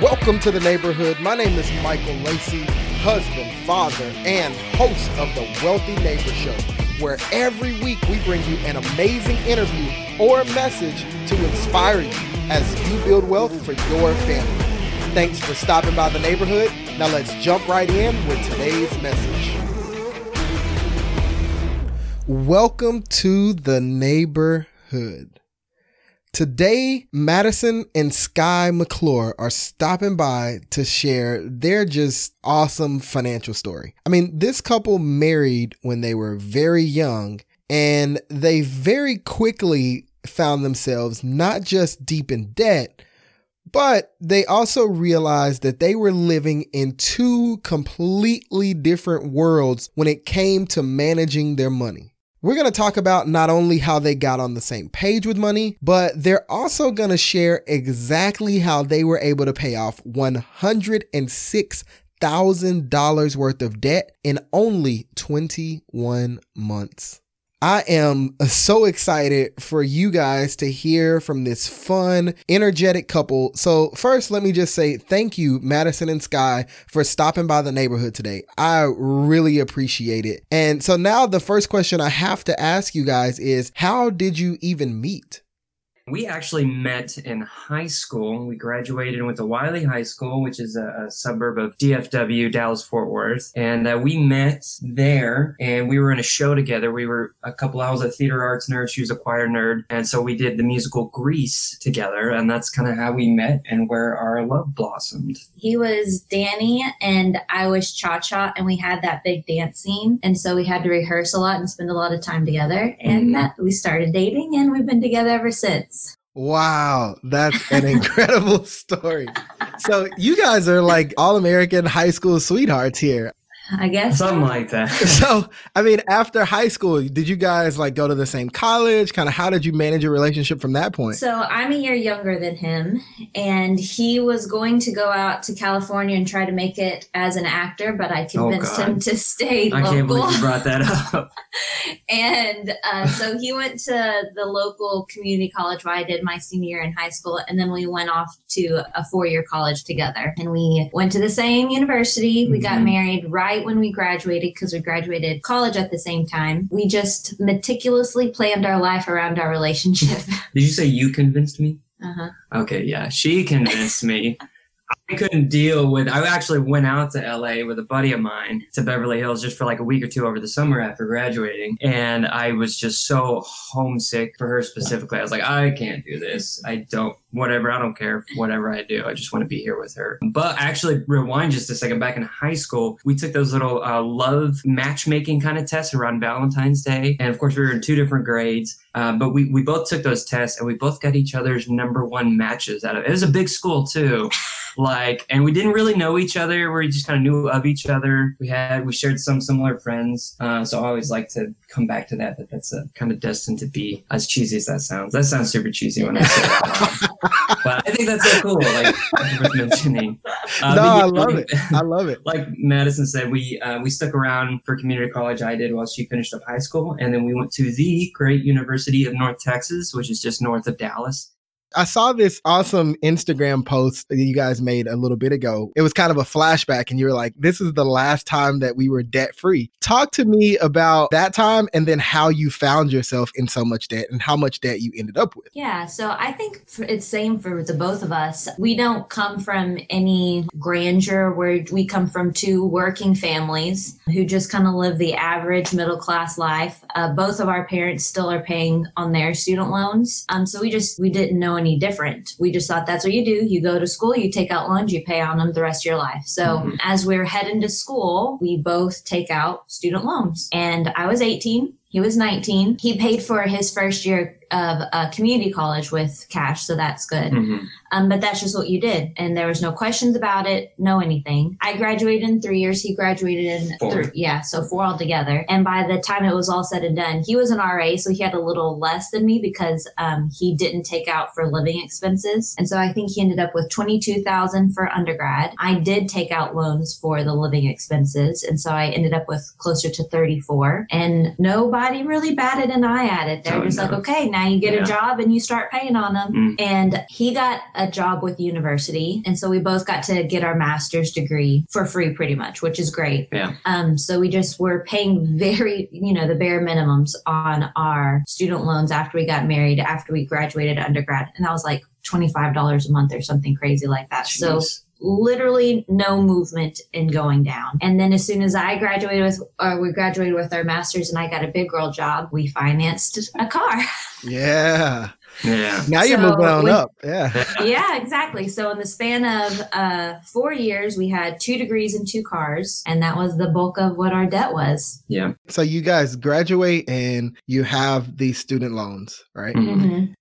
Welcome to the neighborhood. My name is Michael Lacey, husband, father, and host of the Wealthy Neighbor Show, where every week we bring you an amazing interview or message to inspire you as you build wealth for your family. Thanks for stopping by the neighborhood. Now let's jump right in with today's message. Welcome to the neighborhood. Today, Madison and Sky McClure are stopping by to share their just awesome financial story. I mean, this couple married when they were very young, and they very quickly found themselves not just deep in debt, but they also realized that they were living in two completely different worlds when it came to managing their money. We're going to talk about not only how they got on the same page with money, but they're also going to share exactly how they were able to pay off $106,000 worth of debt in only 21 months. I am so excited for you guys to hear from this fun, energetic couple. So, first, let me just say thank you, Madison and Sky, for stopping by the neighborhood today. I really appreciate it. And so, now the first question I have to ask you guys is how did you even meet? We actually met in high school. We graduated went to Wylie High School, which is a, a suburb of DFW, Dallas Fort Worth. And uh, we met there and we were in a show together. We were a couple, I was a theater arts nerd, she was a choir nerd. And so we did the musical Grease together. And that's kind of how we met and where our love blossomed. He was Danny and I was Cha Cha, and we had that big dance scene. And so we had to rehearse a lot and spend a lot of time together. And mm-hmm. that we started dating and we've been together ever since. Wow, that's an incredible story. So you guys are like all American high school sweethearts here. I guess something like that. so, I mean, after high school, did you guys like go to the same college? Kind of, how did you manage your relationship from that point? So, I'm a year younger than him, and he was going to go out to California and try to make it as an actor, but I convinced oh him to stay. I local. can't believe you brought that up. and uh, so he went to the local community college where I did my senior year in high school, and then we went off to a four-year college together, and we went to the same university. We mm-hmm. got married right right when we graduated, because we graduated college at the same time, we just meticulously planned our life around our relationship. Did you say you convinced me? Uh huh. Okay, yeah, she convinced me. I couldn't deal with. I actually went out to LA with a buddy of mine to Beverly Hills just for like a week or two over the summer after graduating, and I was just so homesick for her specifically. I was like, I can't do this. I don't whatever. I don't care whatever I do. I just want to be here with her. But actually, rewind just a second. Back in high school, we took those little uh, love matchmaking kind of tests around Valentine's Day, and of course, we were in two different grades. Uh, but we, we both took those tests and we both got each other's number one matches out of it. It was a big school too. like, and we didn't really know each other. We just kind of knew of each other. We had, we shared some similar friends. Uh, so I always like to come back to that, that that's a kind of destined to be as cheesy as that sounds. That sounds super cheesy when I say that. but I think that's so cool. Like worth mentioning. Uh, no, I love it. I love it. Like Madison said, we uh, we stuck around for community college. I did while she finished up high school, and then we went to the great University of North Texas, which is just north of Dallas. I saw this awesome Instagram post that you guys made a little bit ago. It was kind of a flashback, and you were like, This is the last time that we were debt free. Talk to me about that time and then how you found yourself in so much debt and how much debt you ended up with. Yeah, so I think it's same for the both of us. We don't come from any grandeur where we come from two working families who just kind of live the average middle class life. Uh, both of our parents still are paying on their student loans. Um, so we just, we didn't know any different. We just thought that's what you do. You go to school, you take out loans, you pay on them the rest of your life. So mm-hmm. as we're heading to school, we both take out student loans. And I was 18. He was 19. He paid for his first year of a community college with cash, so that's good. Mm-hmm. Um, but that's just what you did, and there was no questions about it, no anything. I graduated in three years. He graduated in four. Three, yeah, so four altogether. And by the time it was all said and done, he was an RA, so he had a little less than me because um, he didn't take out for living expenses, and so I think he ended up with twenty two thousand for undergrad. I did take out loans for the living expenses, and so I ended up with closer to thirty four. And nobody really batted an eye at it. They're oh, just no. like, okay, now you get Yeah. a job and you start paying on them. Mm. And he got a job with university. And so we both got to get our master's degree for free pretty much, which is great. Yeah. Um, so we just were paying very, you know, the bare minimums on our student loans after we got married, after we graduated undergrad. And that was like $25 a month or something crazy like that. So Jeez. Literally no movement in going down. And then as soon as I graduated with, or we graduated with our masters and I got a big girl job, we financed a car. Yeah. yeah. Now you're So moving on we- up. Yeah. yeah, exactly. So in the span of uh, four years, we had two degrees and two cars, and that was the bulk of what our debt was. Yeah. So you guys graduate and you have these student loans, right? Mhm.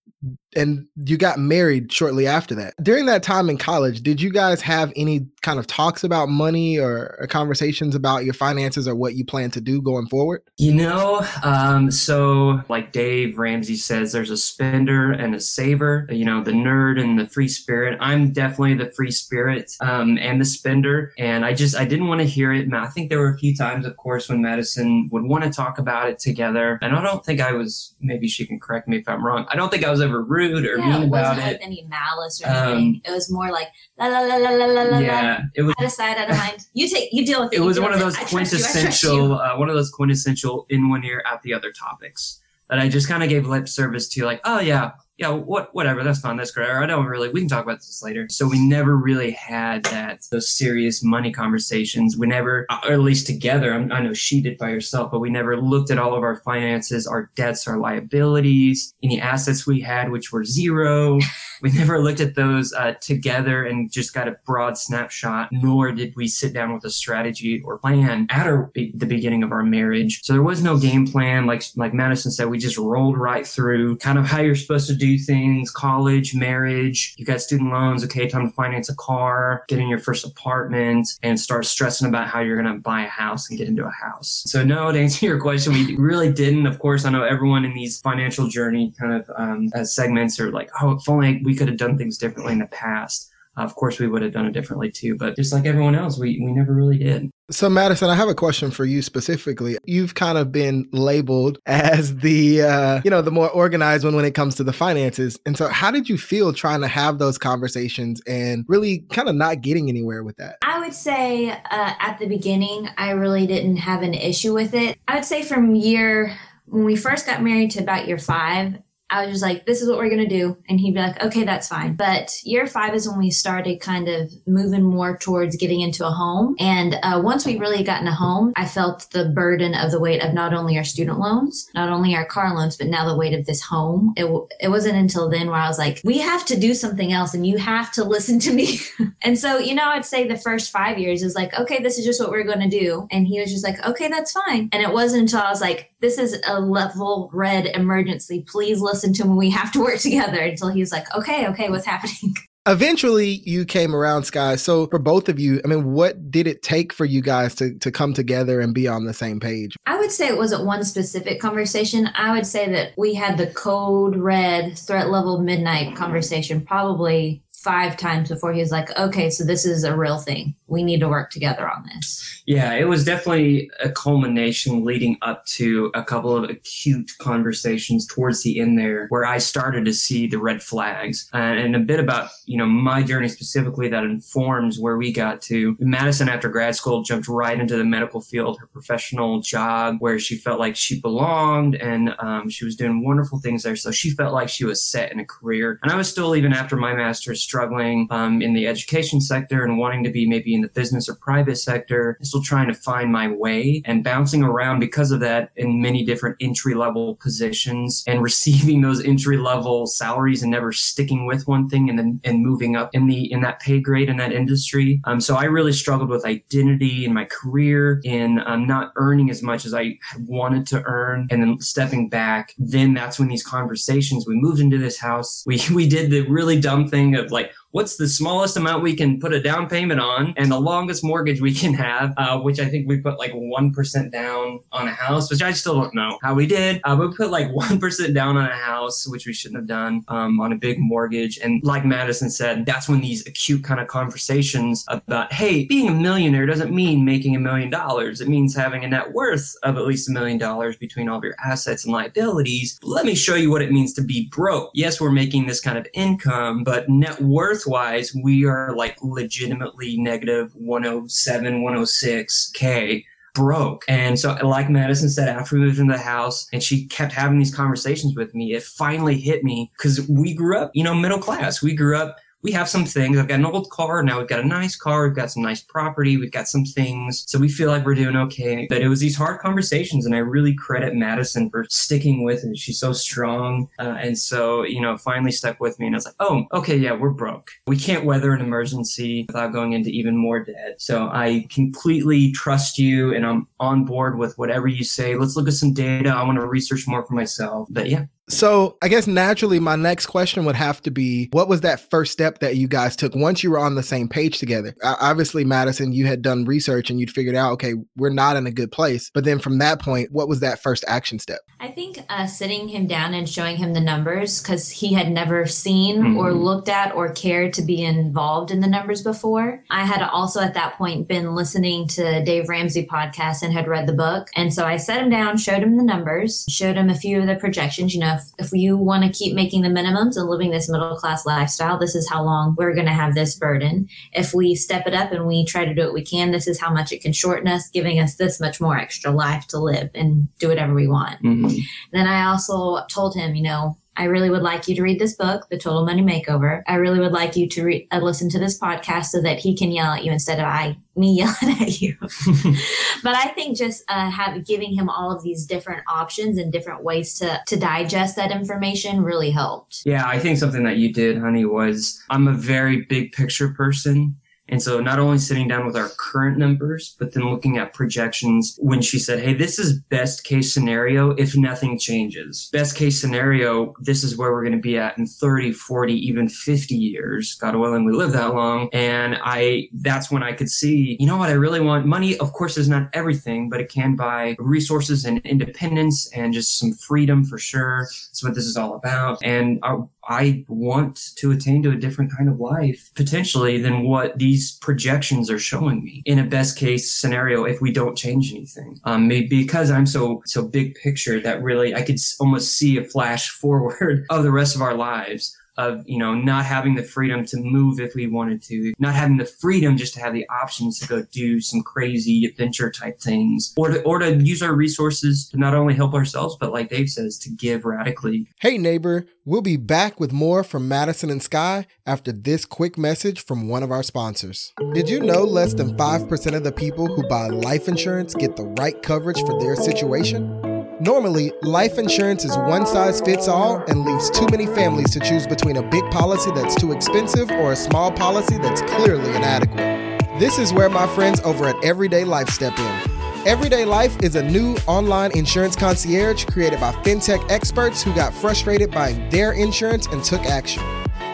And you got married shortly after that. During that time in college, did you guys have any kind of talks about money or, or conversations about your finances or what you plan to do going forward? You know, um, so like Dave Ramsey says, there's a spender and a saver, you know, the nerd and the free spirit. I'm definitely the free spirit um, and the spender. And I just, I didn't want to hear it. I think there were a few times, of course, when Madison would want to talk about it together. And I don't think I was, maybe she can correct me if I'm wrong. I don't think I was ever rude or Yeah, mean it about wasn't it. any malice or Um, anything. it was more like la la la la la la la. Yeah, it was Out of sight, out of mind. You take, you deal with it. it was one of those it. I trust you, I trust you. quintessential uh, one of those quintessential in one ear out the other topics that i just kind of gave lip service to like oh yeah yeah what whatever that's fine that's great. I don't really we can talk about this later. So we never really had that those serious money conversations. We never uh, or at least together I'm, i know she did by herself but we never looked at all of our finances our debts our liabilities any assets we had which were zero we never looked at those uh, together and just got a broad snapshot nor did we sit down with a strategy or plan at our, the beginning of our marriage. So there was no game plan. Like like madison said we just rolled right through kind of how you're supposed to do things college marriage. You got student loans. Okay time to finance a car get in your first apartment and start stressing about how you're going to buy a house and get into a house. So no to answer your question we really didn't. Of course i know everyone in these financial journey kind of um, segments are like oh if only we could have done things differently in the past uh, of course we would have done it differently too but just like everyone else we, we never really did So, Madison, I have a question for you specifically. You've kind of been labeled as the, uh, you know, the more organized one when it comes to the finances. And so, how did you feel trying to have those conversations and really kind of not getting anywhere with that? I would say uh, at the beginning, I really didn't have an issue with it. I would say from year when we first got married to about year five, I was just like, this is what we're going to do. And he'd be like, okay, that's fine. But year five is when we started kind of moving more towards getting into a home. And uh, once we really got in a home, I felt the burden of the weight of not only our student loans, not only our car loans, but now the weight of this home. It, w- it wasn't until then where I was like, we have to do something else and you have to listen to me. and so, you know, I'd say the first five years is like, okay, this is just what we're going to do. And he was just like, okay, that's fine. And it wasn't until I was like, this is a level red emergency. Please listen to me. We have to work together until he was like, okay, okay, what's happening? Eventually, you came around, Sky. So, for both of you, I mean, what did it take for you guys to, to come together and be on the same page? I would say it wasn't one specific conversation. I would say that we had the code red threat level midnight conversation probably five times before he was like, okay, so this is a real thing. We need to work together on this. Yeah, it was definitely a culmination leading up to a couple of acute conversations towards the end there where I started to see the red flags uh, and a bit about, you know, my journey specifically that informs where we got to. Madison after grad school jumped right into the medical field, her professional job where she felt like she belonged and um, she was doing wonderful things there. So she felt like she was set in a career. And I was still, even after my master's, struggling um, in the education sector and wanting to be maybe in the business or private sector, still trying to find my way and bouncing around because of that in many different entry level positions and receiving those entry level salaries and never sticking with one thing and then and moving up in the in that pay grade in that industry. Um, so I really struggled with identity in my career in um, not earning as much as I wanted to earn and then stepping back. Then that's when these conversations we moved into this house. We we did the really dumb thing of like what's the smallest amount we can put a down payment on and the longest mortgage we can have, uh, which I think we put like 1% down on a house, which I still don't know how we did. Uh, we put like 1% down on a house, which we shouldn't have done um, on a big mortgage. And like Madison said, that's when these acute kind of conversations about, hey, being a millionaire doesn't mean making a million dollars. It means having a net worth of at least a million dollars between all of your assets and liabilities. Let me show you what it means to be broke. Yes, we're making this kind of income, but net worth wise, we are like legitimately negative 107, 106K broke. And so, like Madison said, after we moved into the house and she kept having these conversations with me, it finally hit me because we grew up, you know, middle class. We grew up we have some things. I've got an old car. Now we've got a nice car. We've got some nice property. We've got some things. So we feel like we're doing okay. But it was these hard conversations. And I really credit Madison for sticking with it. She's so strong. Uh, and so, you know, finally stuck with me. And I was like, oh, okay, yeah, we're broke. We can't weather an emergency without going into even more debt. So I completely trust you and I'm on board with whatever you say. Let's look at some data. I want to research more for myself. But yeah, so I guess naturally, my next question would have to be, what was that first step that you guys took once you were on the same page together? Obviously, Madison, you had done research and you'd figured out, okay, we're not in a good place. But then from that point, what was that first action step? I think uh, sitting him down and showing him the numbers because he had never seen mm-hmm. or looked at or cared to be involved in the numbers before. I had also at that point been listening to Dave Ramsey podcast and had read the book. And so I sat him down, showed him the numbers, showed him a few of the projections, you know, if, if you want to keep making the minimums and living this middle class lifestyle, this is how long we're going to have this burden. If we step it up and we try to do what we can, this is how much it can shorten us, giving us this much more extra life to live and do whatever we want. Mm-hmm. Then I also told him, you know, I really would like you to read this book, The Total Money Makeover. I really would like you to re- uh, listen to this podcast so that he can yell at you instead of I me yelling at you. but I think just uh, have giving him all of these different options and different ways to to digest that information really helped. Yeah, I think something that you did, honey, was I'm a very big picture person. And so not only sitting down with our current numbers, but then looking at projections when she said, Hey, this is best case scenario if nothing changes. Best case scenario, this is where we're going to be at in 30, 40, even 50 years. God willing, we live that long. And I, that's when I could see, you know what I really want? Money, of course, is not everything, but it can buy resources and independence and just some freedom for sure. That's what this is all about. And our, I want to attain to a different kind of life potentially than what these projections are showing me in a best case scenario if we don't change anything. Um, maybe because I'm so so big picture that really I could almost see a flash forward of the rest of our lives of you know not having the freedom to move if we wanted to not having the freedom just to have the options to go do some crazy adventure type things or to or to use our resources to not only help ourselves but like dave says to give radically. Hey neighbor we'll be back with more from madison and sky after this quick message from one of our sponsors. Did you know less than 5% of the people who buy life insurance get the right coverage for their situation Normally, life insurance is one size fits all and leaves too many families to choose between a big policy that's too expensive or a small policy that's clearly inadequate. This is where my friends over at Everyday Life step in. Everyday Life is a new online insurance concierge created by fintech experts who got frustrated buying their insurance and took action.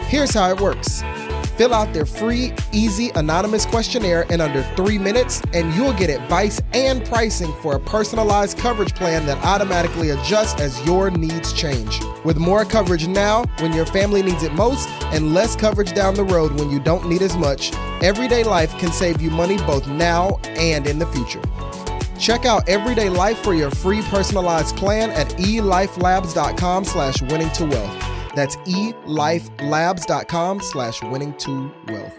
Here's how it works. Fill out their free, easy, anonymous questionnaire in under three minutes, and you'll get advice and pricing for a personalized coverage plan that automatically adjusts as your needs change. With more coverage now when your family needs it most, and less coverage down the road when you don't need as much, Everyday Life can save you money both now and in the future. Check out Everyday Life for your free personalized plan at elifelabs.com slash winning to wealth. That's elifelabs.com slash winning to wealth.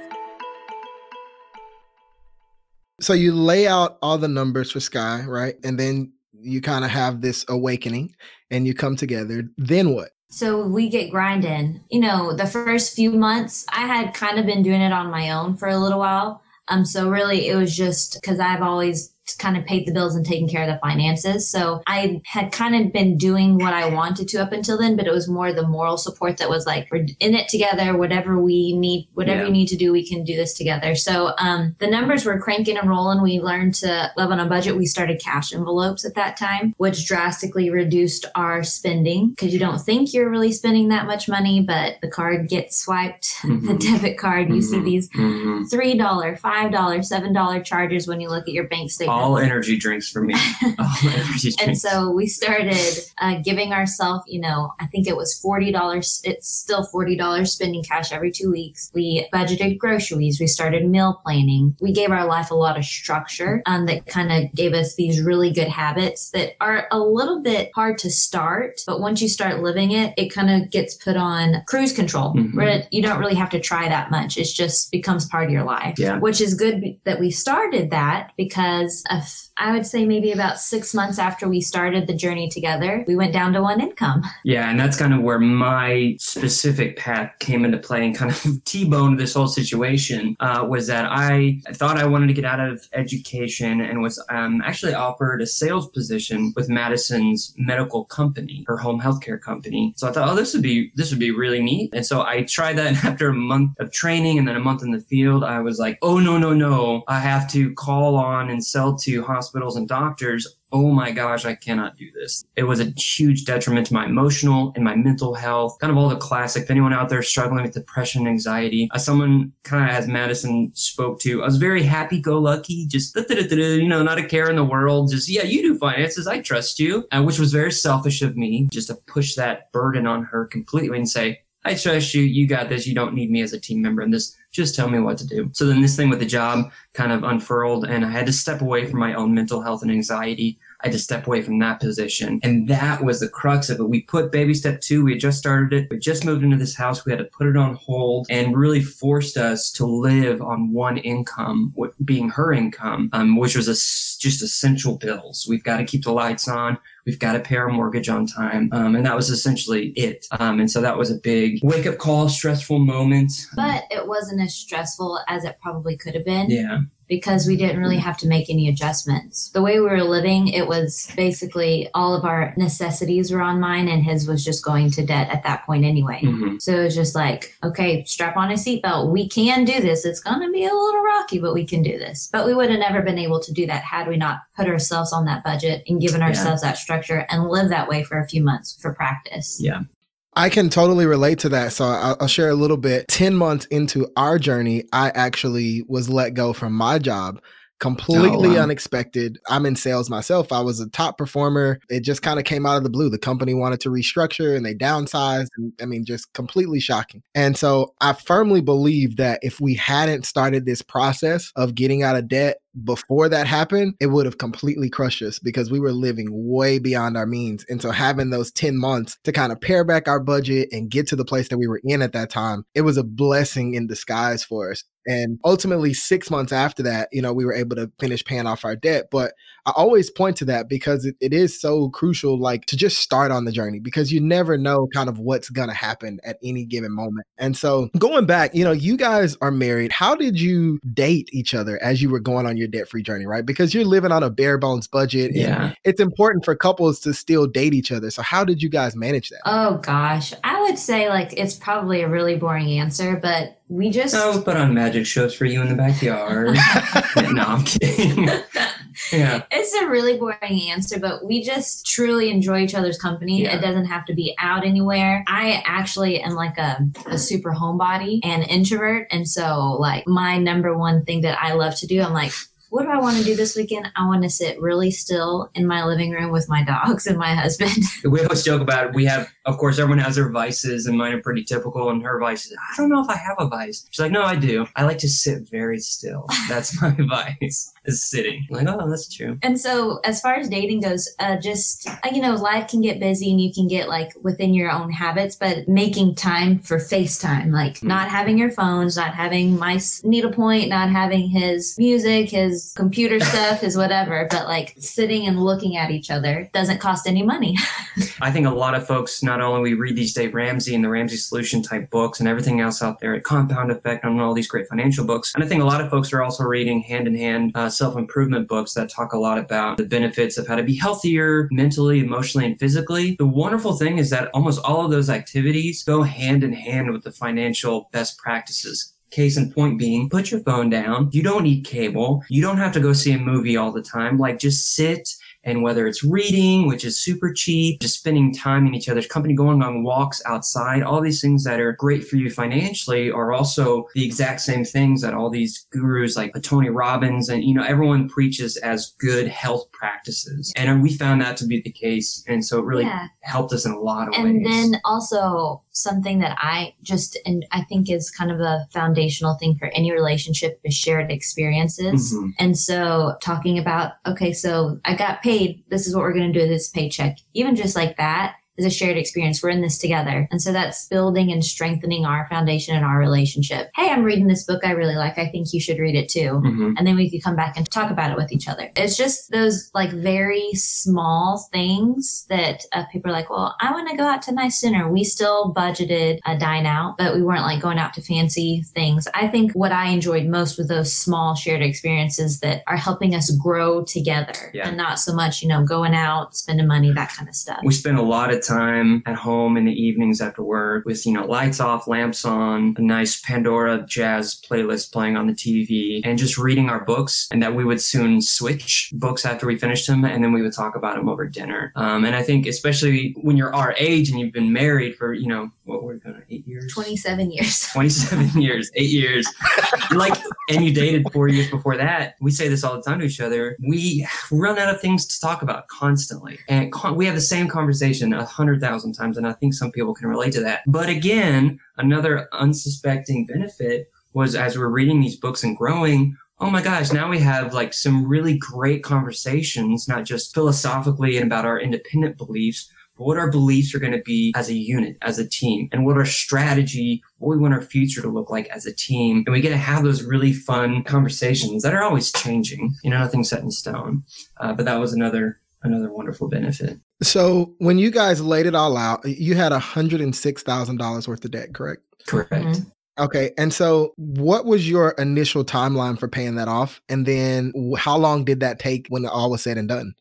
So you lay out all the numbers for Sky, right? And then you kind of have this awakening and you come together. Then what? So we get grinding. You know, the first few months, I had kind of been doing it on my own for a little while. Um, so really it was just because I've always kind of paid the bills and taken care of the finances. So I had kind of been doing what I wanted to up until then, but it was more the moral support that was like, we're in it together. Whatever we need, whatever Yeah. we need to do, we can do this together. So um, the numbers were cranking and rolling. We learned to live on a budget. We started cash envelopes at that time, which drastically reduced our spending because you don't think you're really spending that much money, but the card gets swiped, the Mhm. debit card, you see Mhm. these Mhm. three dollar, five dollar, seven dollar charges when you look at your bank statement. All energy drinks for me. All energy drinks. And so we started uh, giving ourselves, you know, I think it was forty dollars. It's still forty dollars spending cash every two weeks. We budgeted groceries. We started meal planning. We gave our life a lot of structure, um, that kind of gave us these really good habits that are a little bit hard to start, but once you start living it, it kind of gets put on cruise control. Mhm. Where you don't really have to try that much. It just becomes part of your life Yeah. which is good that we started that because of, I would say maybe about six months after we started the journey together, we went down to one income. Yeah, and that's kind of where my specific path came into play and kind of T-boned this whole situation uh, was that I thought I wanted to get out of education and was um, actually offered a sales position with Madison's medical company, her home healthcare company. So I thought, oh, this would be this would be really neat. And so I tried that. And after a month of training and then a month in the field, I was like, oh no no no, I have to call on and sell to hospitals and doctors oh my gosh, I cannot do this. It was a huge detriment to my emotional and my mental health. Kind of all the classic. If anyone out there struggling with depression, anxiety, someone kind of as Madison spoke to, I was very happy go lucky, just you know, not a care in the world. Just, yeah, you do finances. I trust you. Uh, which was very selfish of me just to push that burden on her completely and say, I trust you. You got this. You don't need me as a team member in this. Just tell me what to do. So then this thing with the job kind of unfurled and I had to step away from my own mental health and anxiety. I had to step away from that position. And that was the crux of it. We put baby step two. We had just started it. We just moved into this house. We had to put it on hold and really forced us to live on one income, what being her income, um, which was a just essential bills. We've got to keep the lights on. We've got to pay our mortgage on time. Um, and that was essentially it. Um, and so that was a big wake up call, stressful moment. But it wasn't as stressful as it probably could have been Yeah. Because we didn't really have to make any adjustments. The way we were living, it was basically all of our necessities were on mine and his was just going to debt at that point anyway. hmm So it was just like, okay, strap on a seatbelt. We can do this. It's going to be a little rocky, but we can do this. But we would have never been able to do that had we not put ourselves on that budget and given Yeah. ourselves that structure and live that way for a few months for practice. Yeah. I can totally relate to that. So I'll, I'll share a little bit. 10 months into our journey, I actually was let go from my job. Completely Oh, wow. unexpected. I'm in sales myself. I was a top performer. It just kind of came out of the blue. The company wanted to restructure and they downsized. And I mean, just completely shocking. And so I firmly believe that if we hadn't started this process of getting out of debt before that happened, it would have completely crushed us because we were living way beyond our means. And so having those 10 months to kind of pare back our budget and get to the place that we were in at that time, it was a blessing in disguise for us. And ultimately, six months after that, you know, we were able to finish paying off our debt. But I always point to that because it, it is so crucial, like to just start on the journey because you never know kind of what's going to happen at any given moment. And so going back, you know, you guys are married. How did you date each other as you were going on your debt free journey, right? Because you're living on a bare bones budget. and Yeah. It's important for couples to still date each other. So how did you guys manage that? Oh gosh, I would say like it's probably a really boring answer, but we just I would put on magic shows for you in the backyard. Yeah, no, I'm kidding. yeah. It's a really boring answer, but we just truly enjoy each other's company. Yeah. It doesn't have to be out anywhere. I actually am like a, a super homebody and introvert. And so, like, my number one thing that I love to do, I'm like, what do I want to do this weekend? I want to sit really still in my living room with my dogs and my husband. We always joke about it. We have, of course, everyone has their vices, and mine are pretty typical. And her vice is, I don't know if I have a vice. She's like, No, I do. I like to sit very still. That's my vice, is sitting. I'm like, oh, that's true. And so, as far as dating goes, uh, just, uh, you know, life can get busy and you can get like within your own habits, but making time for FaceTime, like Mm. not having your phones, not having my needlepoint, not having his music, his computer stuff, his whatever, but like sitting and looking at each other doesn't cost any money. I think a lot of folks not only we read these Dave Ramsey and the Ramsey Solution type books and everything else out there, at Compound Effect, and all these great financial books. And I think a lot of folks are also reading hand in hand uh, self improvement books that talk a lot about the benefits of how to be healthier mentally, emotionally, and physically. The wonderful thing is that almost all of those activities go hand in hand with the financial best practices. Case in point being, put your phone down. You don't need cable. You don't have to go see a movie all the time. Like just sit and whether it's reading, which is super cheap, just spending time in each other's company, going on walks outside, all these things that are great for you financially are also the exact same things that all these gurus like Tony Robbins and, you know, everyone preaches as good health practices. And we found that to be the case. And so it really yeah. helped us in a lot of and ways. And then also something that I just, and I think is kind of a foundational thing for any relationship is shared experiences. Mm-hmm. And so talking about, okay, so I got paid paid. This is what we're going to do with this paycheck. Even just like that, is a shared experience. We're in this together. And so that's building and strengthening our foundation and our relationship. Hey, I'm reading this book I really like. I think you should read it too. Mm-hmm. And then we could come back and talk about it with each other. It's just those like very small things that uh, people are like, well, I want to go out to nice dinner. We still budgeted a dine out, but we weren't like going out to fancy things. I think what I enjoyed most was those small shared experiences that are helping us grow together yeah. and not so much, you know, going out, spending money, that kind of stuff. We spend a lot of time at home in the evenings after work with, you know, lights off, lamps on, a nice Pandora jazz playlist playing on the TV, and just reading our books. And that we would soon switch books after we finished them, and then we would talk about them over dinner. Um, and I think, especially when you're our age and you've been married for, you know, what were going eight years? 27 years. 27 years, eight years. like, and you dated four years before that. We say this all the time to each other. We run out of things to talk about constantly. And con- we have the same conversation a hundred thousand times. And I think some people can relate to that. But again, another unsuspecting benefit was as we're reading these books and growing, oh my gosh, now we have like some really great conversations, not just philosophically and about our independent beliefs, but what our beliefs are going to be as a unit, as a team, and what our strategy, what we want our future to look like as a team. And we get to have those really fun conversations that are always changing. You know, nothing set in stone. Uh, but that was another another wonderful benefit. So when you guys laid it all out, you had hundred and six thousand dollars worth of debt, correct? Correct. Mm-hmm. Okay. And so what was your initial timeline for paying that off? And then how long did that take when all was said and done?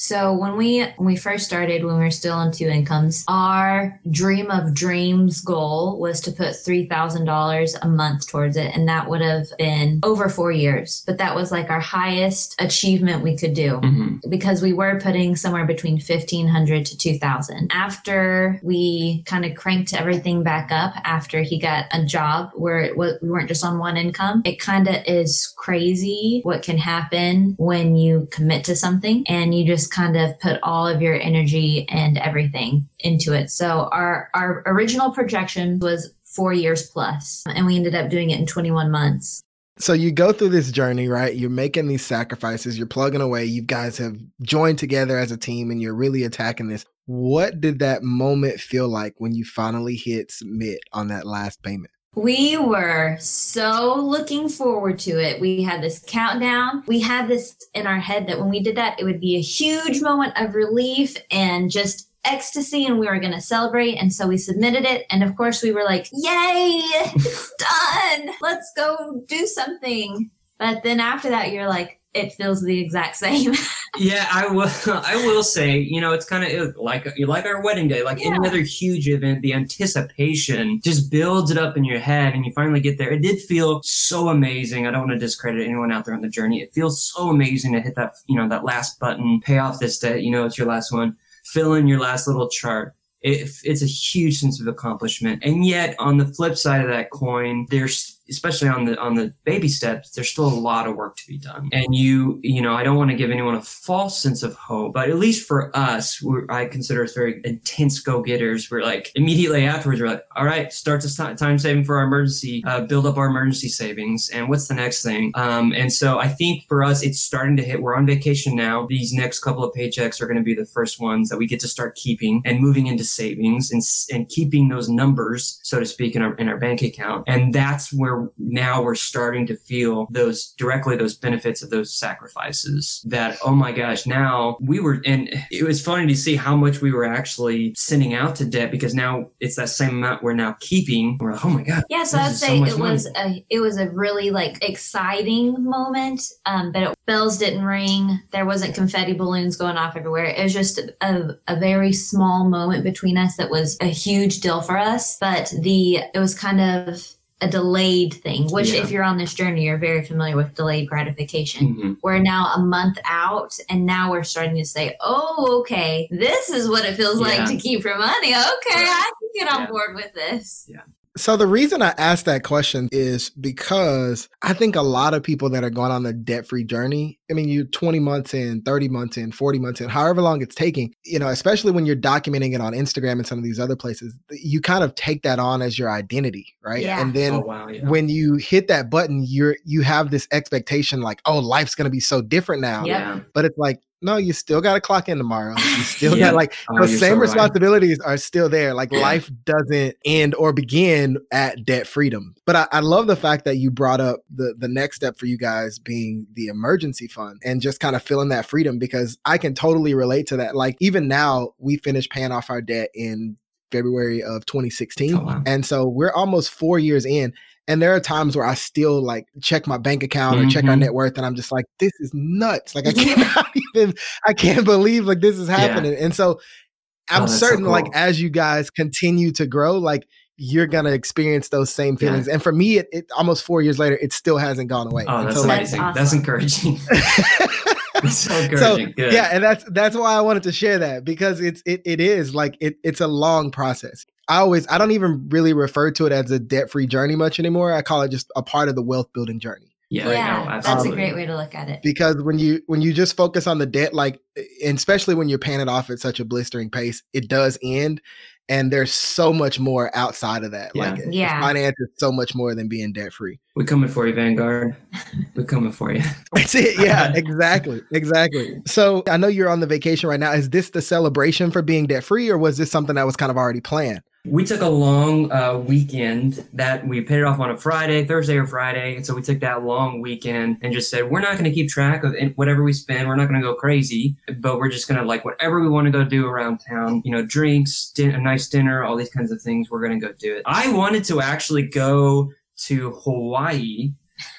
So when we when we first started, when we were still on two incomes, our dream of dreams goal was to put three thousand dollars a month towards it, and that would have been over four years. But that was like our highest achievement we could do mm-hmm. because we were putting somewhere between fifteen hundred to two thousand. After we kind of cranked everything back up, after he got a job where it was, we weren't just on one income, it kind of is crazy what can happen when you commit to something and you just kind of put all of your energy and everything into it. So our our original projection was 4 years plus and we ended up doing it in 21 months. So you go through this journey, right? You're making these sacrifices, you're plugging away. You guys have joined together as a team and you're really attacking this. What did that moment feel like when you finally hit submit on that last payment? We were so looking forward to it. We had this countdown. We had this in our head that when we did that, it would be a huge moment of relief and just ecstasy and we were going to celebrate. And so we submitted it. And of course, we were like, yay, it's done. Let's go do something. But then after that, you're like, it feels the exact same. yeah, I will. I will say, you know, it's kind of like like our wedding day, like yeah. any other huge event. The anticipation just builds it up in your head, and you finally get there. It did feel so amazing. I don't want to discredit anyone out there on the journey. It feels so amazing to hit that, you know, that last button, pay off this debt. You know, it's your last one. Fill in your last little chart it, it's a huge sense of accomplishment. And yet, on the flip side of that coin, there's especially on the on the baby steps, there's still a lot of work to be done. And you, you know, I don't want to give anyone a false sense of hope, but at least for us, I consider us very intense go getters. We're like immediately afterwards, we're like, all right, start to time saving for our emergency, uh, build up our emergency savings, and what's the next thing? Um, and so I think for us, it's starting to hit. We're on vacation now. These next couple of paychecks are going to be the first ones that we get to start keeping and moving into savings and and keeping those numbers, so to speak, in our in our bank account. And that's where where now we're starting to feel those directly those benefits of those sacrifices that oh my gosh now we were and it was funny to see how much we were actually sending out to debt because now it's that same amount we're now keeping we're like oh my god Yeah, so I'd so say much it was a it was a really like exciting moment. Um, but it, bells didn't ring. There wasn't confetti balloons going off everywhere. It was just a, a very small moment between us that was a huge deal for us. But the it was kind of a delayed thing, which Yeah. if you're on this journey, you're very familiar with delayed gratification. Mhm. We're now a month out, and now we're starting to say, "Oh, okay, this is what it feels Yeah. like to keep your money. Okay, I can get on Yeah. board with this." So the reason I asked that question is because I think a lot of people that are going on the debt-free journey, I mean, you 20 months in, 30 months in, 40 months in, however long it's taking, you know, especially when you're documenting it on Instagram and some of these other places, you kind of take that on as your identity, right? Yeah. And then oh wow yeah when you hit that button, you're you have this expectation like, oh, life's gonna be so different now. Yeah But it's like, no, you still gotta clock in tomorrow. You still Yeah. got like Oh, those same so right. responsibilities are still there. Like Yeah. life doesn't end or begin at debt freedom. But I, I love the fact that you brought up the the next step for you guys being the emergency fund and just kind of feeling that freedom because I can totally relate to that. Like even now, we finished paying off our debt in February of 2016. Oh, wow. And so we're almost four years in. And there are times where I still like check my bank account or check our mm-hmm. net worth, and I'm just like, this is nuts. Like I can't even, I can't believe like this is Yeah. happening. And so I'm Oh, that's so certain like as you guys continue to grow, like you're gonna experience those same Yeah. feelings. And for me, it, it almost four years later, it still hasn't gone away. oh that's so, like, amazing That's that's encouraging that's so so encouraging Good. yeah, and that's that's why I wanted to share that because it's it it is like it it's a long process. I always I don't even really refer to it as a debt free journey much anymore. I call it just a part of the wealth building journey. yeah, yeah, no, that's a great way to look at it. because when you when you just focus on the debt like and especially when you're paying it off at such a blistering pace it does end and there's so much more outside of that. Yeah. like Yeah. finance is so much more than being debt free we're coming for you vanguard. We're coming for you. That's it. Yeah exactly. Exactly. So i know you're on the vacation right now. Is this the celebration for being debt free or was this something that was kind of already planned We took a long uh, weekend that we paid it off on a Friday, Thursday or Friday. And so we took that long weekend and just said, we're not going to keep track of whatever we spend. We're not going to go crazy, but we're just going to like whatever we want to go do around town, you know, drinks, din- a nice dinner, all these kinds of things. We're going to go do it. I wanted to actually go to Hawaii.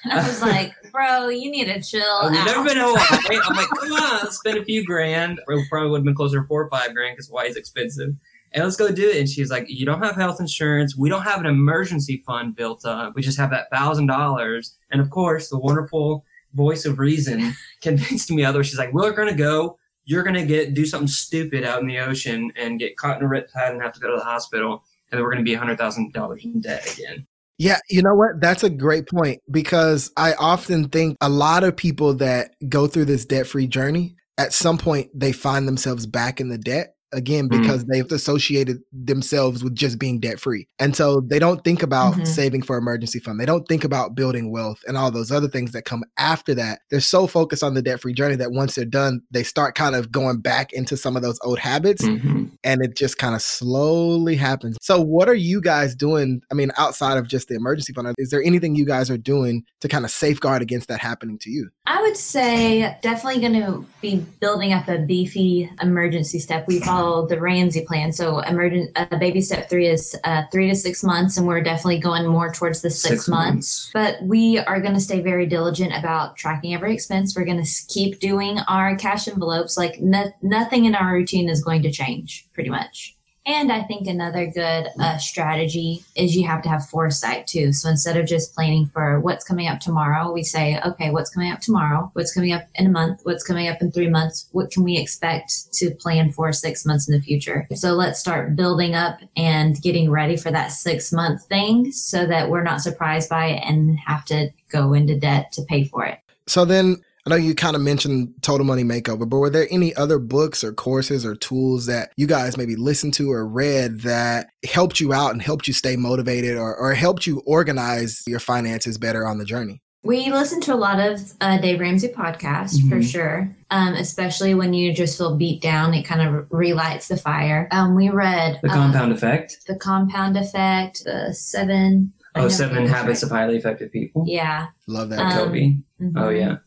I was like, bro, you need to chill I've never been to Hawaii. I'm like, come on, spend a few grand. Or probably would have been closer to four or five grand because Hawaii's expensive. And let's go do it. And she's like, you don't have health insurance. We don't have an emergency fund built up. We just have that thousand dollars. And of course, the wonderful voice of reason convinced me otherwise. She's like, we're going to go. You're going to get do something stupid out in the ocean and get caught in a rip tide and have to go to the hospital. And then we're going to be a $100,000 in debt again. Yeah, you know what? That's a great point because I often think a lot of people that go through this debt free journey, at some point they find themselves back in the debt again Mhm. because they've associated themselves with just being debt free. And so they don't think about Mhm. saving for emergency fund. They don't think about building wealth and all those other things that come after that. They're so focused on the debt free journey that once they're done, they start kind of going back into some of those old habits Mhm. and it just kind of slowly happens. So, what are you guys doing? I mean, outside of just the emergency fund, is there anything you guys are doing to kind of safeguard against that happening to you? I would say definitely going to be building up a beefy emergency step. We follow the Ramsey plan. So, emergent uh, baby step three is uh, three to six months, and we're definitely going more towards the six, months. But we are going to stay very diligent about tracking every expense. We're going to keep doing our cash envelopes. Like no- nothing in our routine is going to change, pretty much. And I think another good uh, strategy is you have to have foresight too. So instead of just planning for what's coming up tomorrow, we say, okay, what's coming up tomorrow? What's coming up in a month? What's coming up in three months? What can we expect to plan for six months in the future? So let's start building up and getting ready for that six month thing so that we're not surprised by it and have to go into debt to pay for it. So, then I know you kind of mentioned Total Money Makeover, but were there any other books or courses or tools that you guys maybe listened to or read that helped you out and helped you stay motivated or, or helped you organize your finances better on the journey? We listen to a lot of uh, Dave Ramsey podcasts for Mhm. sure, um, especially when you just feel beat down. It kind of relights the fire. Um, we read The uh, compound effect. the compound effect, the seven I Oh, Seven Habits right. of Highly Effective People. Yeah. Love that. Um, Covey. Mhm. Oh yeah,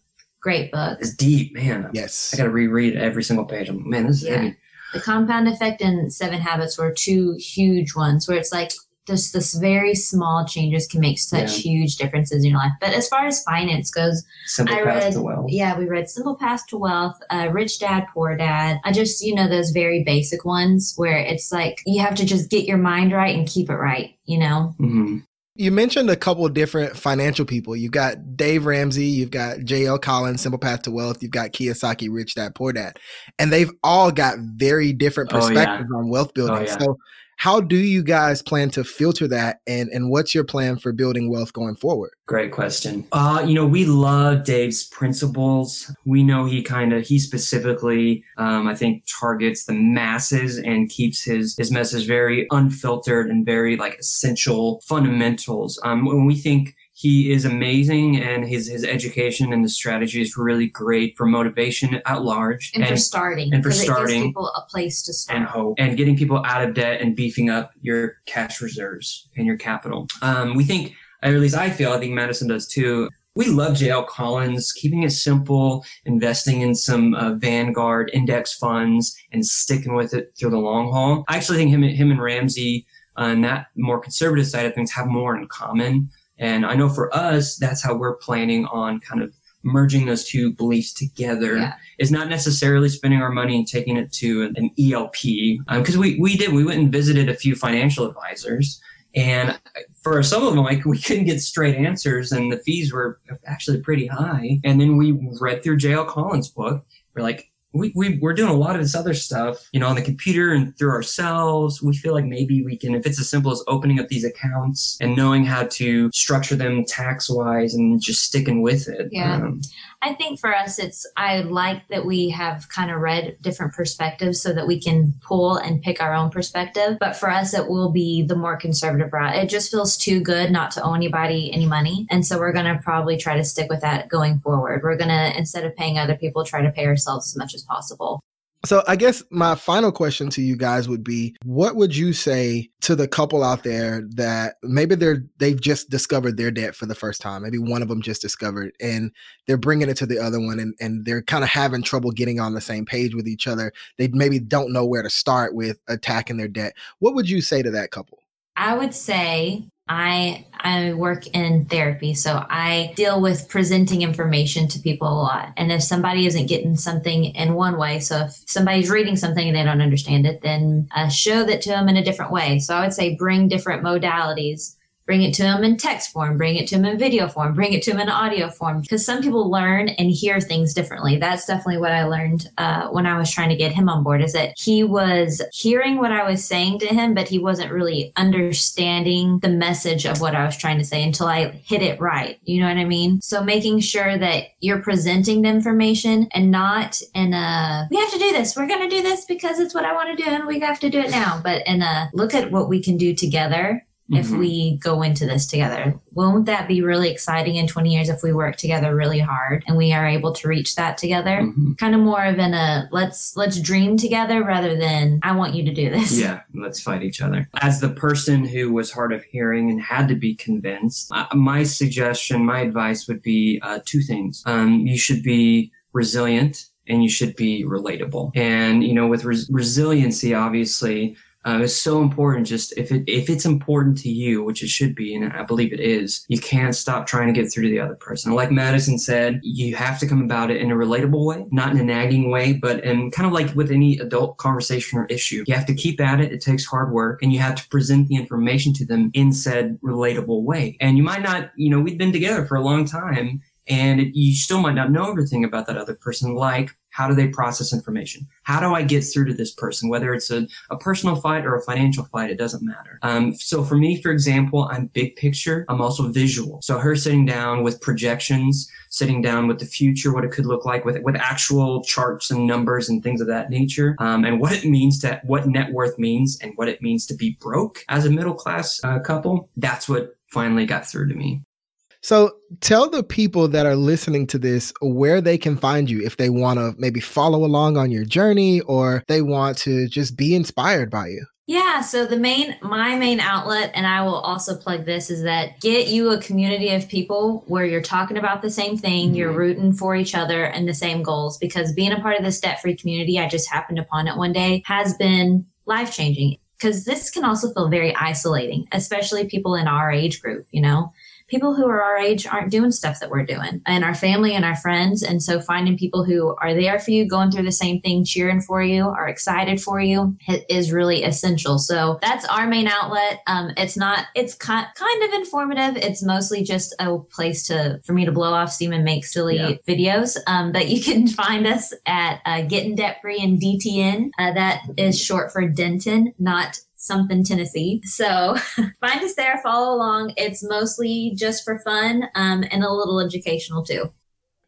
Great book. it's deep, man. yes. I gotta reread every single page. I'm, man, this is Yeah. heavy. The compound effect and seven habits were two huge ones where it's like just this very small changes can make such huge differences in your life. But as far as finance goes, Simple I path read, to wealth. yeah, we read Simple Path to Wealth, uh, Rich Dad, Poor Dad. I just, you know, those very basic ones where it's like you have to just get your mind right and keep it right, you know? hmm You mentioned a couple of different financial people. You've got Dave Ramsey, you've got JL Collins, Simple Path to Wealth, you've got Kiyosaki, Rich Dad, Poor Dad. And they've all got very different Oh, yeah. perspectives on wealth oh, building. Oh, yeah. So how do you guys plan to filter that and, and what's your plan for building wealth going forward? Great question. Uh, you know, we love Dave's principles. We know he kind of, he specifically, um, I think, targets the masses and keeps his his message very unfiltered and very like essential fundamentals. Um, when we think he is amazing and his his education and the strategy is really great for motivation at large And, for starting. and for starting. people a place to start. and hope and getting people out of debt and beefing up your cash reserves and your capital. Um, we think, or at least I feel, I think Madison does too. We love JL Collins, keeping it simple, investing in some uh, Vanguard index funds and sticking with it through the long haul. I actually think him, him and Ramsey on that more conservative side of things have more in common. And I know for us, that's how we're planning on kind of merging those two beliefs together Yeah. is not necessarily spending our money and taking it to an, an ELP. Because um, we, we did, we went and visited a few financial advisors. And for some of them, like we couldn't get straight answers, and the fees were actually pretty high. And then we read through J.L. Collins' book. We're like, we, we, we're doing a lot of this other stuff, you know, on the computer and through ourselves. We feel like maybe we can, if it's as simple as opening up these accounts and knowing how to structure them tax wise and just sticking with it. Yeah. Um, I think for us, it's, I like that we have kind of read different perspectives so that we can pull and pick our own perspective. But for us, it will be the more conservative route. It just feels too good not to owe anybody any money. And so we're going to probably try to stick with that going forward. We're going to, instead of paying other people, try to pay ourselves as much as possible. So I guess my final question to you guys would be what would you say to the couple out there that maybe they're they've just discovered their debt for the first time. Maybe one of them just discovered and they're bringing it to the other one and, and they're kind of having trouble getting on the same page with each other. They maybe don't know where to start with attacking their debt. What would you say to that couple? I would say I I work in therapy, so I deal with presenting information to people a lot. And if somebody isn't getting something in one way, so if somebody's reading something and they don't understand it, then uh, show that to them in a different way. So I would say bring different modalities. Bring it to them in text form, bring it to them in video form, bring it to them in audio form. Because some people learn and hear things differently. That's definitely what I learned uh, when I was trying to get him on board. Is that he was hearing what I was saying to him, but he wasn't really understanding the message of what I was trying to say until I hit it right. You know what I mean? So making sure that you're presenting the information and not in a we have to do this. We're going to do this because it's what I want to do, and we have to do it now. But in a look at what we can do together if Mhm. we go into this together. Won't that be really exciting in 20 years if we work together really hard and we are able to reach that together? Mhm. Kind of more of in a let's let's dream together rather than I want you to do this. Yeah, let's fight each other. As the person who was hard of hearing and had to be convinced, uh, my suggestion, my advice would be uh, two things. Um, you should be resilient and you should be relatable. And, you know, with res- resiliency, obviously, uh, it's so important. Just if it if it's important to you, which it should be, and I believe it is, you can't stop trying to get through to the other person. Like Madison said, you have to come about it in a relatable way, not in a nagging way, but in kind of like with any adult conversation or issue. You have to keep at it. It takes hard work, and you have to present the information to them in said relatable way. And you might not, you know, we've been together for a long time, and it, you still might not know everything about that other person, like how do they process information? How do I get through to this person? Whether it's a, a personal fight or a financial fight, it doesn't matter. Um, so for me, for example, I'm big picture. I'm also visual. So her sitting down with projections, sitting down with the future, what it could look like with, with actual charts and numbers and things of that nature, um, and what it means to, what net worth means and what it means to be broke as a middle class uh, couple. That's what finally got through to me. So tell the people that are listening to this where they can find you if they want to maybe follow along on your journey or they want to just be inspired by you. Yeah, so the main my main outlet and I will also plug this is that get you a community of people where you're talking about the same thing, mm-hmm. you're rooting for each other and the same goals because being a part of this debt-free community, I just happened upon it one day, has been life-changing because this can also feel very isolating, especially people in our age group, you know people who are our age aren't doing stuff that we're doing and our family and our friends. And so finding people who are there for you, going through the same thing, cheering for you, are excited for you is really essential. So that's our main outlet. Um, it's not, it's kind of informative. It's mostly just a place to, for me to blow off steam and make silly yeah. videos. Um, but you can find us at uh, Getting Debt Free and DTN. Uh, that is short for Denton, not something Tennessee. So find us there, follow along. It's mostly just for fun um, and a little educational too.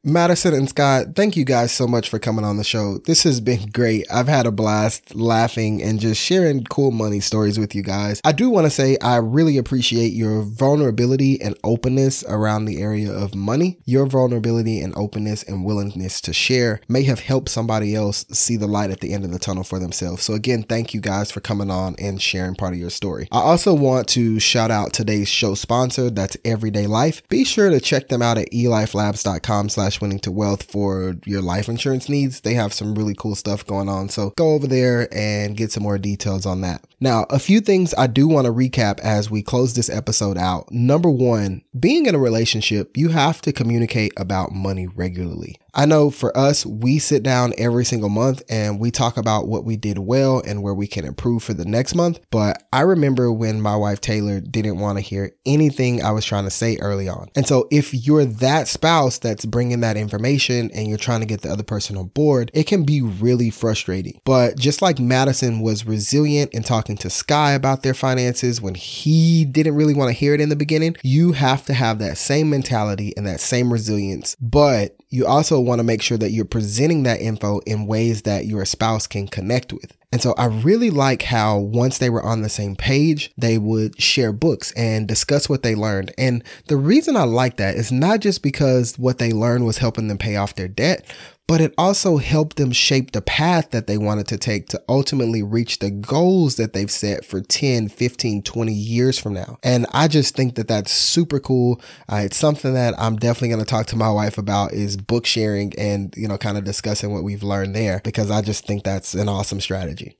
Madison and Scott, thank you guys so much for coming on the show. This has been great. I've had a blast laughing and just sharing cool money stories with you guys. I do want to say I really appreciate your vulnerability and openness around the area of money. Your vulnerability and openness and willingness to share may have helped somebody else see the light at the end of the tunnel for themselves. So, again, thank you guys for coming on and sharing part of your story. I also want to shout out today's show sponsor, that's Everyday Life. Be sure to check them out at elifelabs.com slash slash winning to wealth for your life insurance needs. They have some really cool stuff going on. So go over there and get some more details on that. Now, a few things I do want to recap as we close this episode out. Number one, being in a relationship, you have to communicate about money regularly. I know for us, we sit down every single month and we talk about what we did well and where we can improve for the next month. But I remember when my wife Taylor didn't want to hear anything I was trying to say early on. And so if you're that spouse that's bringing that information and you're trying to get the other person on board, it can be really frustrating. But just like Madison was resilient in talking to Sky about their finances when he didn't really want to hear it in the beginning, you have to have that same mentality and that same resilience. But you also want to make sure that you're presenting that info in ways that your spouse can connect with. And so I really like how once they were on the same page, they would share books and discuss what they learned. And the reason I like that is not just because what they learned was helping them pay off their debt, but it also helped them shape the path that they wanted to take to ultimately reach the goals that they've set for 10, 15, 20 years from now. And I just think that that's super cool. Uh, it's something that I'm definitely going to talk to my wife about is book sharing and, you know, kind of discussing what we've learned there because I just think that's an awesome strategy.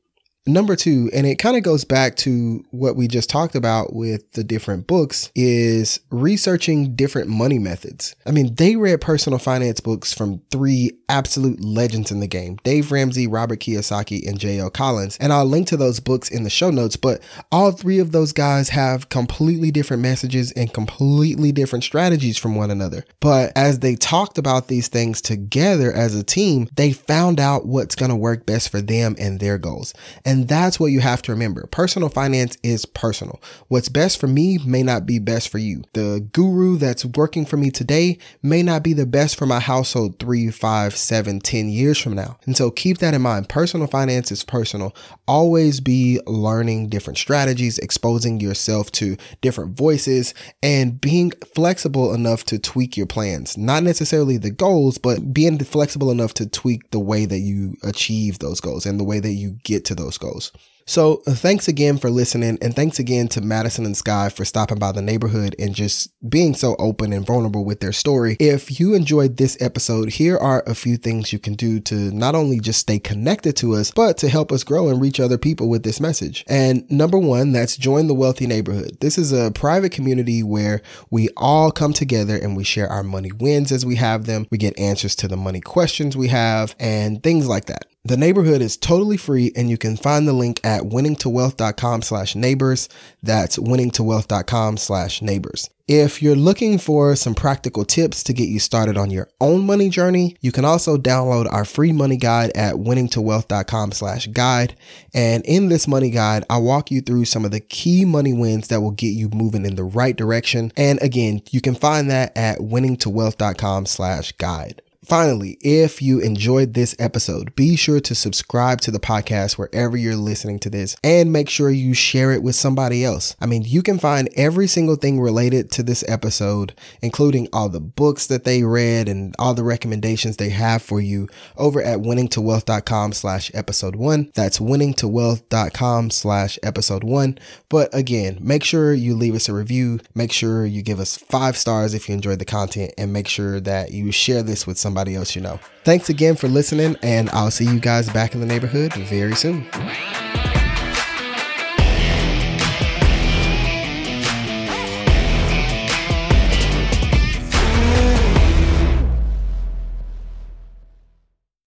Number two, and it kind of goes back to what we just talked about with the different books, is researching different money methods. I mean, they read personal finance books from three absolute legends in the game Dave Ramsey, Robert Kiyosaki, and J.L. Collins. And I'll link to those books in the show notes, but all three of those guys have completely different messages and completely different strategies from one another. But as they talked about these things together as a team, they found out what's going to work best for them and their goals. And and that's what you have to remember. Personal finance is personal. What's best for me may not be best for you. The guru that's working for me today may not be the best for my household three, five, seven, ten years from now. And so keep that in mind. Personal finance is personal. Always be learning different strategies, exposing yourself to different voices, and being flexible enough to tweak your plans. Not necessarily the goals, but being flexible enough to tweak the way that you achieve those goals and the way that you get to those goals goes. So, uh, thanks again for listening, and thanks again to Madison and Sky for stopping by the neighborhood and just being so open and vulnerable with their story. If you enjoyed this episode, here are a few things you can do to not only just stay connected to us, but to help us grow and reach other people with this message. And number one, that's join the wealthy neighborhood. This is a private community where we all come together and we share our money wins as we have them. We get answers to the money questions we have and things like that. The neighborhood is totally free and you can find the link at winningtowealth.com slash neighbors. That's winningtowealth.com slash neighbors. If you're looking for some practical tips to get you started on your own money journey, you can also download our free money guide at winningtowealth.com slash guide. And in this money guide, I walk you through some of the key money wins that will get you moving in the right direction. And again, you can find that at winningtowealth.com slash guide. Finally, if you enjoyed this episode, be sure to subscribe to the podcast wherever you're listening to this and make sure you share it with somebody else. I mean, you can find every single thing related to this episode, including all the books that they read and all the recommendations they have for you over at winningtowealth.com slash episode one. That's winningtowealth.com slash episode one. But again, make sure you leave us a review. Make sure you give us five stars if you enjoyed the content and make sure that you share this with somebody somebody else you know. Thanks again for listening, and I'll see you guys back in the neighborhood very soon.